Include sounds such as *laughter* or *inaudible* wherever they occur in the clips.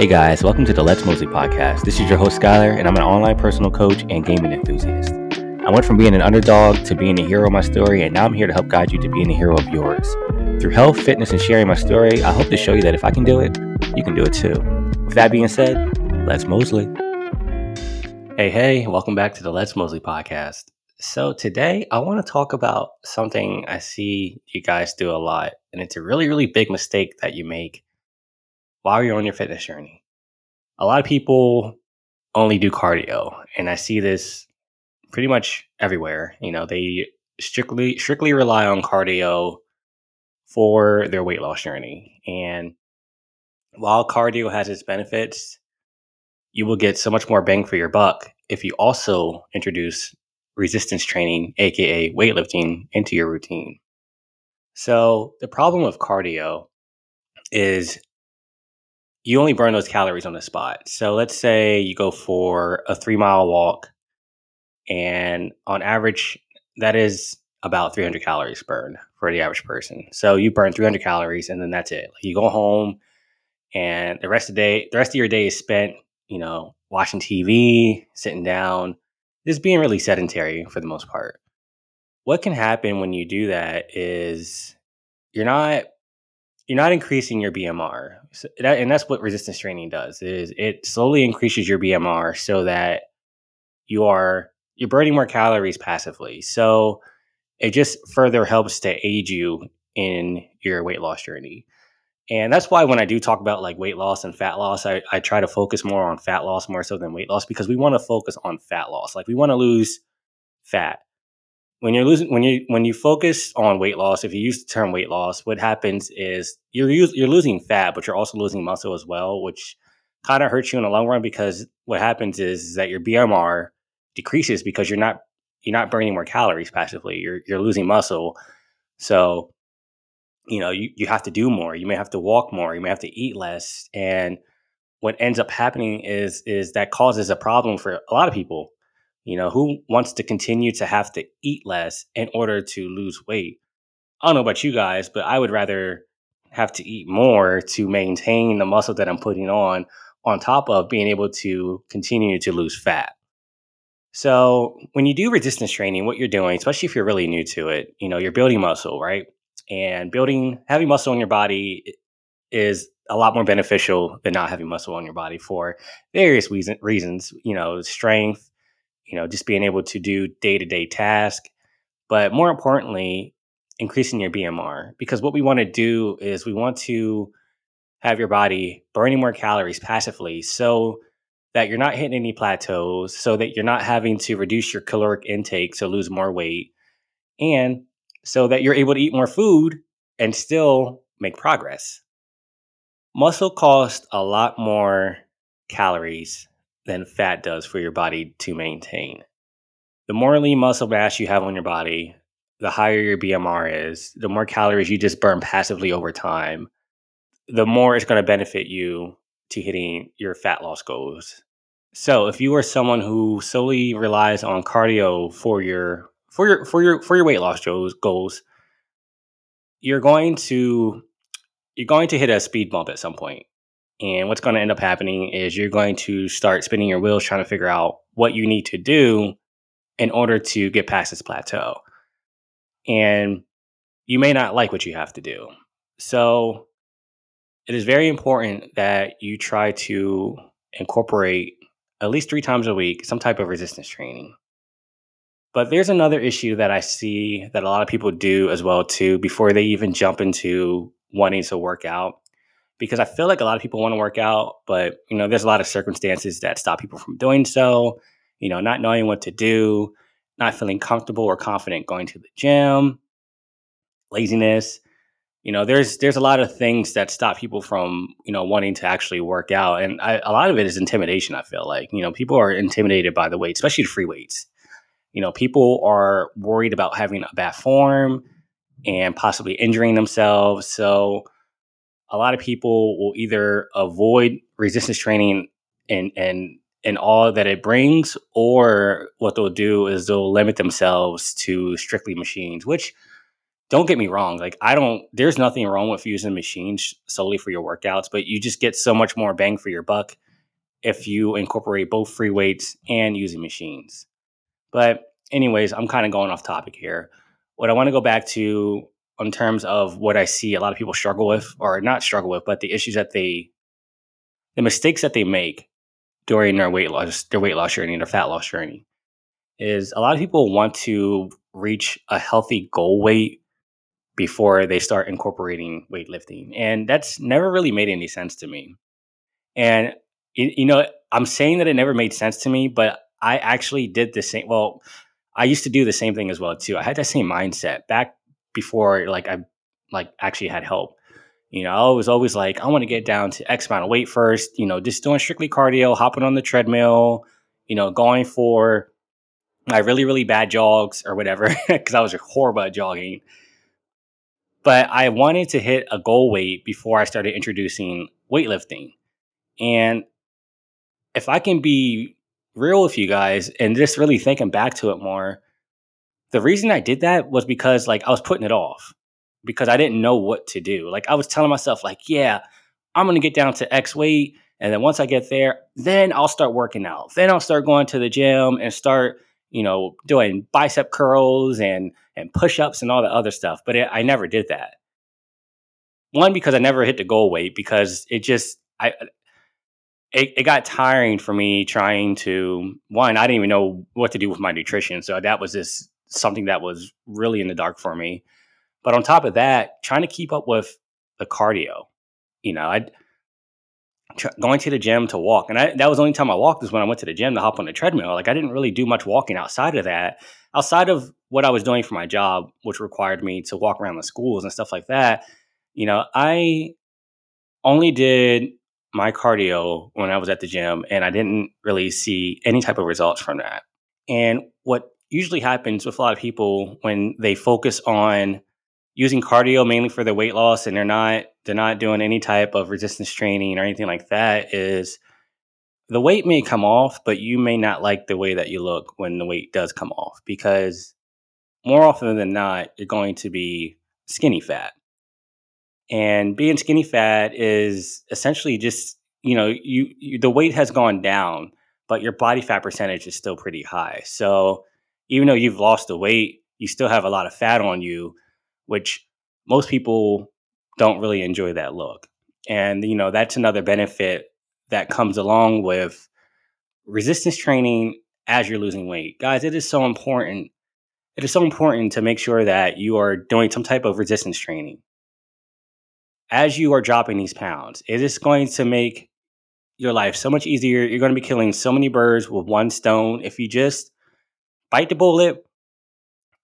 Hey guys, welcome to the Let's Mosley podcast. This is your host Skylar, and I'm an online personal coach and gaming enthusiast. I went from being an underdog to being a hero of my story, and now I'm here to help guide you to being a hero of yours. Through health, fitness, and sharing my story, I hope to show you that if I can do it, you can do it too. With that being said, let's Mosley. Hey, hey, welcome back to the Let's Mosley podcast. So, today I want to talk about something I see you guys do a lot, and it's a really, really big mistake that you make while you're on your fitness journey. A lot of people only do cardio, and I see this pretty much everywhere. You know, they strictly strictly rely on cardio for their weight loss journey. And while cardio has its benefits, you will get so much more bang for your buck if you also introduce resistance training, aka weightlifting, into your routine. So, the problem with cardio is you only burn those calories on the spot. So let's say you go for a three mile walk, and on average, that is about 300 calories burned for the average person. So you burn 300 calories, and then that's it. You go home, and the rest of the day, the rest of your day is spent, you know, watching TV, sitting down, just being really sedentary for the most part. What can happen when you do that is you're not you're not increasing your BMR, so that, and that's what resistance training does. Is it slowly increases your BMR so that you are you're burning more calories passively. So it just further helps to aid you in your weight loss journey. And that's why when I do talk about like weight loss and fat loss, I, I try to focus more on fat loss more so than weight loss because we want to focus on fat loss. Like we want to lose fat when you're losing when you when you focus on weight loss if you use the term weight loss what happens is you're you're losing fat but you're also losing muscle as well which kind of hurts you in the long run because what happens is, is that your bmr decreases because you're not you're not burning more calories passively. You're you're losing muscle. So you know you, you have to do more. You may have to walk more. You may have to eat less. And what ends up happening is is that causes a problem for a lot of people you know, who wants to continue to have to eat less in order to lose weight? I don't know about you guys, but I would rather have to eat more to maintain the muscle that I'm putting on, on top of being able to continue to lose fat. So, when you do resistance training, what you're doing, especially if you're really new to it, you know, you're building muscle, right? And building, having muscle in your body is a lot more beneficial than not having muscle on your body for various reason, reasons, you know, strength, you know, just being able to do day to day tasks, but more importantly, increasing your BMR. Because what we want to do is we want to have your body burning more calories passively so that you're not hitting any plateaus, so that you're not having to reduce your caloric intake, so lose more weight, and so that you're able to eat more food and still make progress. Muscle costs a lot more calories than fat does for your body to maintain. The more lean muscle mass you have on your body, the higher your BMR is, the more calories you just burn passively over time, the more it's going to benefit you to hitting your fat loss goals. So, if you are someone who solely relies on cardio for your for your for your for your weight loss goals, you're going to you're going to hit a speed bump at some point. And what's going to end up happening is you're going to start spinning your wheels trying to figure out what you need to do in order to get past this plateau. And you may not like what you have to do. So it is very important that you try to incorporate at least three times a week some type of resistance training. But there's another issue that I see that a lot of people do as well too before they even jump into wanting to work out because I feel like a lot of people want to work out, but you know, there's a lot of circumstances that stop people from doing so. You know, not knowing what to do, not feeling comfortable or confident going to the gym, laziness. You know, there's there's a lot of things that stop people from you know wanting to actually work out, and I, a lot of it is intimidation. I feel like you know people are intimidated by the weight, especially the free weights. You know, people are worried about having a bad form and possibly injuring themselves. So a lot of people will either avoid resistance training and and and all that it brings, or what they'll do is they'll limit themselves to strictly machines, which don't get me wrong. Like, I don't, there's nothing wrong with using machines solely for your workouts, but you just get so much more bang for your buck if you incorporate both free weights and using machines. But, anyways, I'm kind of going off topic here. What I want to go back to in terms of what I see a lot of people struggle with, or not struggle with, but the issues that they, the mistakes that they make during their weight loss, their weight loss journey, their fat loss journey, is a lot of people want to reach a healthy goal weight before they start incorporating weightlifting. And that's never really made any sense to me. And, you know, I'm saying that it never made sense to me, but I actually did the same. Well, I used to do the same thing as well too. I had that same mindset back before, like I like actually had help. You know, I was always like, I want to get down to X amount of weight first. You know, just doing strictly cardio, hopping on the treadmill. You know, going for my really really bad jogs or whatever *laughs* because I was horrible at jogging. But I wanted to hit a goal weight before I started introducing weightlifting, and if I can be real with you guys and just really thinking back to it more, the reason I did that was because like I was putting it off because I didn't know what to do. Like I was telling myself like, yeah, I'm going to get down to X weight and then once I get there, then I'll start working out. Then I'll start going to the gym and start, you know, doing bicep curls and and push-ups and all the other stuff. But it, I never did that. One because I never hit the goal weight because it just I it, it got tiring for me trying to one i didn't even know what to do with my nutrition so that was just something that was really in the dark for me. But on top of that trying to keep up with the cardio you know i going to the gym to walk and I, that was the only time i walked is when i went to the gym to hop on the treadmill. Like i didn't really do much walking outside of that outside of what i was doing for my job which required me to walk around the schools and stuff like that. You know i only did my cardio when I was at the gym, and I didn't really see any type of results from that. And what usually happens with a lot of people when they focus on using cardio mainly for their weight loss and they're not they're not doing any type of resistance training or anything like that is the weight may come off but you may not like the way that you look when the weight does come off because more often than not you're going to be skinny fat and being skinny fat is essentially just, you know, you, you the weight has gone down, but your body fat percentage is still pretty high. So even though you've lost the weight, you still have a lot of fat on you, which most people don't really enjoy that look. And you know, that's another benefit that comes along with resistance training as you're losing weight. Guys, it is so important. It is so important to make sure that you are doing some type of resistance training as you are dropping these pounds, it is going to make your life so much easier. You're going to be killing so many birds with one stone if you just bite the bullet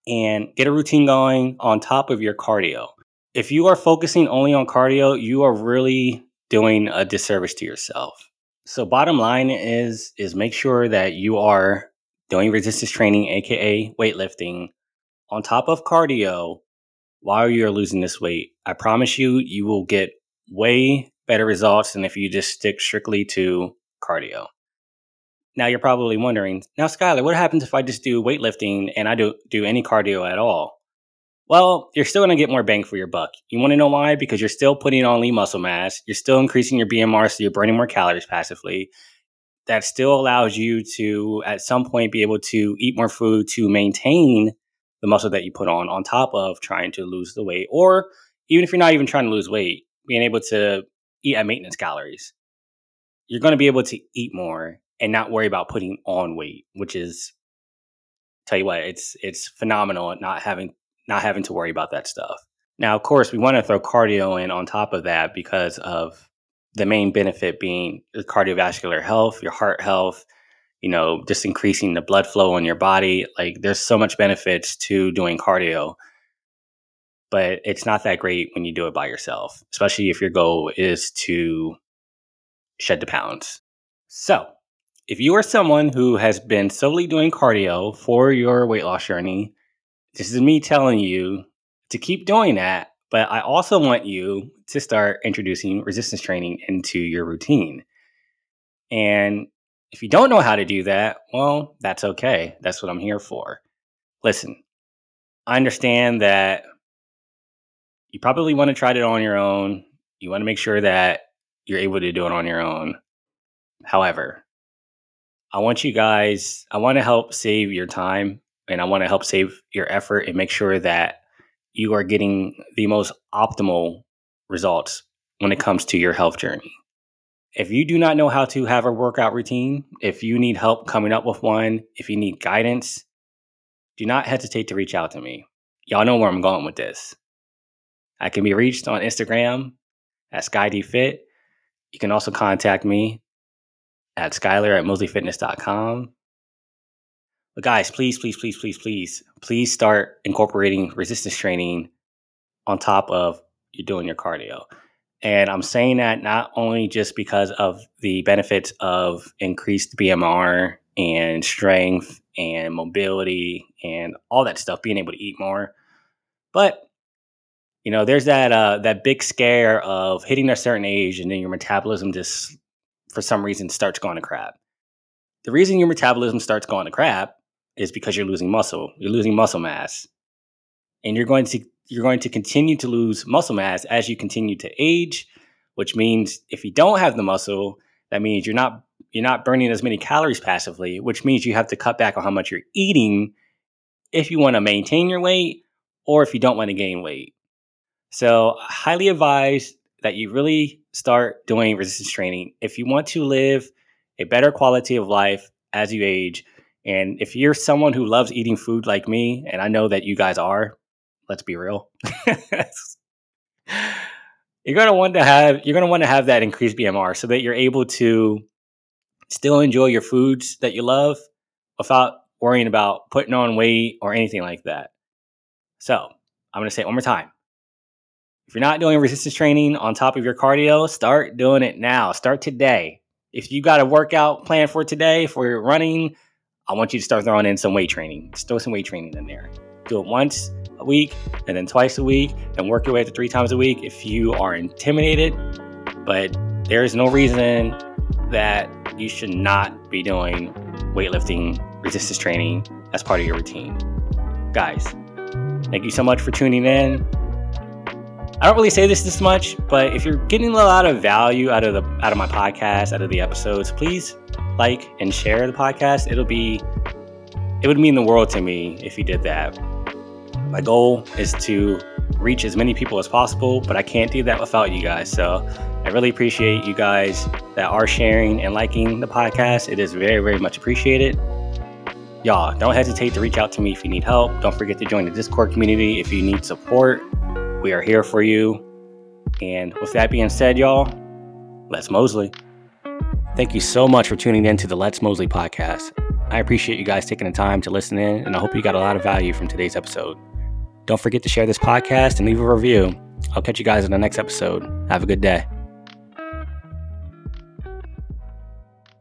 and get a routine going on top of your cardio. If you are focusing only on cardio, you are really doing a disservice to yourself. So bottom line is is make sure that you are doing resistance training aka weightlifting on top of cardio while you're losing this weight, I promise you, you will get way better results than if you just stick strictly to cardio. Now you're probably wondering, now Skylar, what happens if I just do weightlifting and I don't do any cardio at all? Well, you're still going to get more bang for your buck. You want to know why? Because you're still putting on lean muscle mass. You're still increasing your BMR, so you're burning more calories passively. That still allows you to, at some point, be able to eat more food to maintain the muscle that you put on on top of trying to lose the weight or even if you're not even trying to lose weight being able to eat at maintenance calories you're going to be able to eat more and not worry about putting on weight which is tell you what it's it's phenomenal not having not having to worry about that stuff now of course we want to throw cardio in on top of that because of the main benefit being cardiovascular health your heart health you know, just increasing the blood flow in your body. Like there's so much benefits to doing cardio, but it's not that great when you do it by yourself, especially if your goal is to shed the pounds. So, if you are someone who has been solely doing cardio for your weight loss journey, this is me telling you to keep doing that. But I also want you to start introducing resistance training into your routine. And if you don't know how to do that, well, that's okay. That's what I'm here for. Listen, I understand that you probably want to try it on your own. You want to make sure that you're able to do it on your own. However, I want you guys, I want to help save your time and I want to help save your effort and make sure that you are getting the most optimal results when it comes to your health journey. If you do not know how to have a workout routine, if you need help coming up with one, if you need guidance, do not hesitate to reach out to me. Y'all know where I'm going with this. I can be reached on Instagram at SkyDFit. You can also contact me at Skyler at mosleyfitness.com. But guys, please, please, please, please, please, please start incorporating resistance training on top of you doing your cardio. And I'm saying that not only just because of the benefits of increased BMR and strength and mobility and all that stuff, being able to eat more, but you know, there's that uh, that big scare of hitting a certain age and then your metabolism just for some reason starts going to crap. The reason your metabolism starts going to crap is because you're losing muscle. You're losing muscle mass. And you're going to you're going to continue to lose muscle mass as you continue to age, which means if you don't have the muscle, that means you're not you're not burning as many calories passively, which means you have to cut back on how much you're eating if you want to maintain your weight or if you don't want to gain weight. So, highly advise that you really start doing resistance training if you want to live a better quality of life as you age. And if you're someone who loves eating food like me, and I know that you guys are, let's be real. *laughs* you're gonna want to have you're gonna want to have that increased BMR so that you're able to still enjoy your foods that you love without worrying about putting on weight or anything like that. So I'm gonna say it one more time. If you're not doing resistance training on top of your cardio, start doing it now. Start today. If you got a workout plan for today for your running, I want you to start throwing in some weight training. Just throw some weight training in there. Do it once a week and then twice a week and work your way up to three times a week if you are intimidated. But there is no reason that you should not be doing weightlifting resistance training as part of your routine. Guys, thank you so much for tuning in. I don't really say this this much, but if you're getting a lot of value out of the out of my podcast, out of the episodes, please like and share the podcast. It'll be it would mean the world to me if you did that. My goal is to reach as many people as possible, but I can't do that without you guys. So I really appreciate you guys that are sharing and liking the podcast. It is very, very much appreciated. Y'all, don't hesitate to reach out to me if you need help. Don't forget to join the Discord community if you need support. We are here for you. And with that being said, y'all, let's Mosley. Thank you so much for tuning in to the Let's Mosley podcast. I appreciate you guys taking the time to listen in, and I hope you got a lot of value from today's episode. Don't forget to share this podcast and leave a review. I'll catch you guys in the next episode. Have a good day.